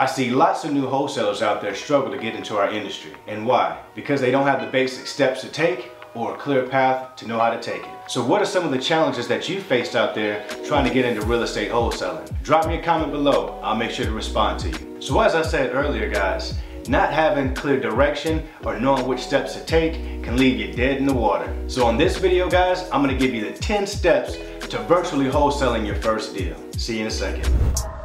I see lots of new wholesalers out there struggle to get into our industry. And why? Because they don't have the basic steps to take or a clear path to know how to take it. So what are some of the challenges that you faced out there trying to get into real estate wholesaling? Drop me a comment below. I'll make sure to respond to you. So as I said earlier, guys, not having clear direction or knowing which steps to take can leave you dead in the water. So on this video, guys, I'm gonna give you the 10 steps to virtually wholesaling your first deal. See you in a second.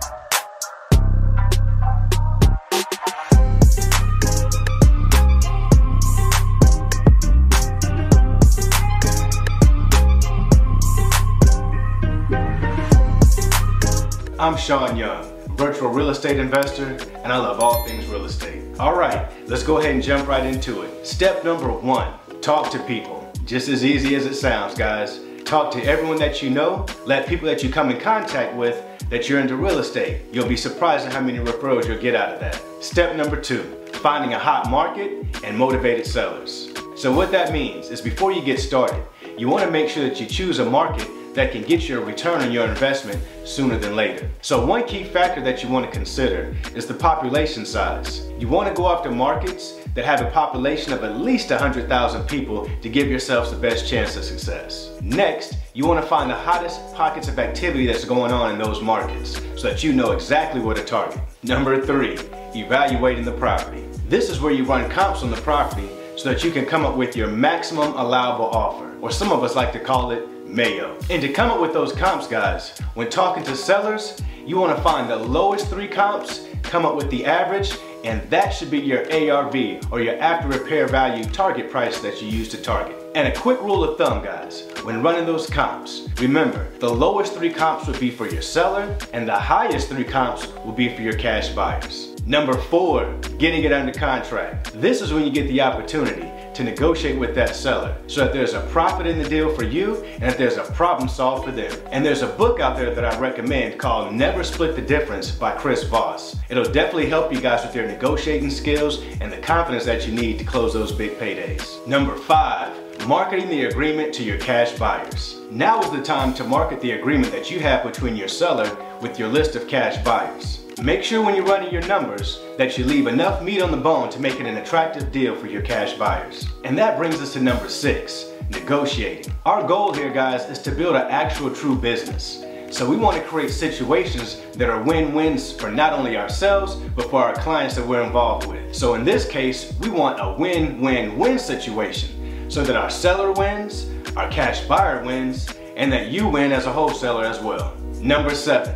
I'm Shaun Young, virtual real estate investor, and I love all things real estate. All right, let's go ahead and jump right into it. Step number one, talk to people. Just as easy as it sounds, guys. Talk to everyone that you know. Let people that you come in contact with that you're into real estate. You'll be surprised at how many referrals you'll get out of that. Step number two, finding a hot market and motivated sellers. So what that means is before you get started, you wanna make sure that you choose a market that can get you a return on your investment sooner than later. So one key factor that you want to consider is the population size. You want to go after markets that have a population of at least 100,000 people to give yourselves the best chance of success. Next, you want to find the hottest pockets of activity that's going on in those markets so that you know exactly where to target. Number three, evaluating the property. This is where you run comps on the property so that you can come up with your maximum allowable offer, or some of us like to call it Mayo. And to come up with those comps, guys, when talking to sellers, you wanna find the lowest three comps, come up with the average, and that should be your ARV, or your after repair value target price that you use to target. And a quick rule of thumb, guys, when running those comps, remember, the lowest three comps would be for your seller, and the highest three comps will be for your cash buyers. Number four, getting it under contract. This is when you get the opportunity to negotiate with that seller so that there's a profit in the deal for you and that there's a problem solved for them. And there's a book out there that I recommend called Never Split the Difference by Chris Voss. It'll definitely help you guys with your negotiating skills and the confidence that you need to close those big paydays. Number five, marketing the agreement to your cash buyers. Now is the time to market the agreement that you have between your seller with your list of cash buyers. Make sure when you're running your numbers that you leave enough meat on the bone to make it an attractive deal for your cash buyers. And that brings us to number six, negotiating. Our goal here, guys, is to build an actual true business. So we want to create situations that are win-wins for not only ourselves, but for our clients that we're involved with. So in this case, we want a win-win-win situation so that our seller wins, our cash buyer wins, and that you win as a wholesaler as well. Number seven,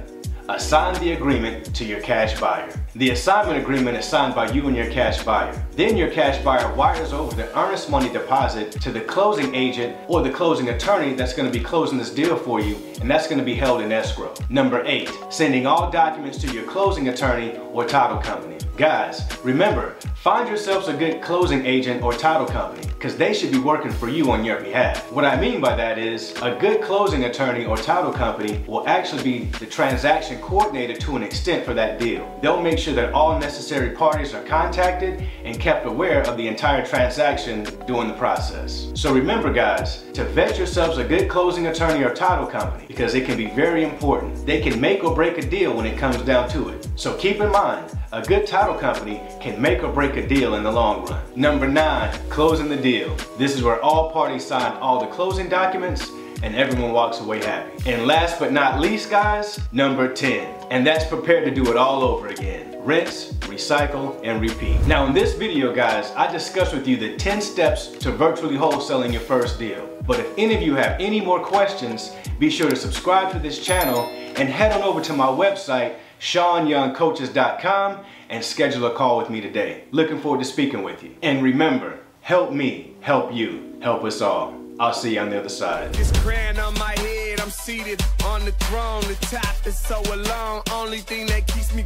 Assign the agreement to your cash buyer. The assignment agreement is signed by you and your cash buyer. Then your cash buyer wires over the earnest money deposit to the closing agent or the closing attorney that's going to be closing this deal for you, and that's going to be held in escrow. Number eight, sending all documents to your closing attorney or title company. Guys, remember, find yourselves a good closing agent or title company because they should be working for you on your behalf. What I mean by that is a good closing attorney or title company will actually be the transaction coordinator to an extent for that deal. They'll make sure that all necessary parties are contacted and kept aware of the entire transaction during the process. So remember guys, to vet yourselves a good closing attorney or title company because it can be very important. They can make or break a deal when it comes down to it. So keep in mind, a good title company can make or break a deal in the long run. Number nine, closing the deal. This is where all parties sign all the closing documents and everyone walks away happy. And last but not least, guys, number 10. And that's prepared to do it all over again. Rinse, recycle, and repeat. Now in this video, guys, I discussed with you the 10 steps to virtually wholesaling your first deal. But if any of you have any more questions, be sure to subscribe to this channel and head on over to my website, ShaunYoungCoaches.com and schedule a call with me today. Looking forward to speaking with you. And remember, help me, help you, help us all. I'll see you on the other side. This on my head, I'm seated on the throne. The top is so alone. Only thing that keeps me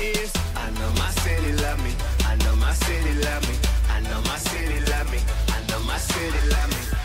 is I know my city love me. I know my city love me. I know my city love me. I know my city love me.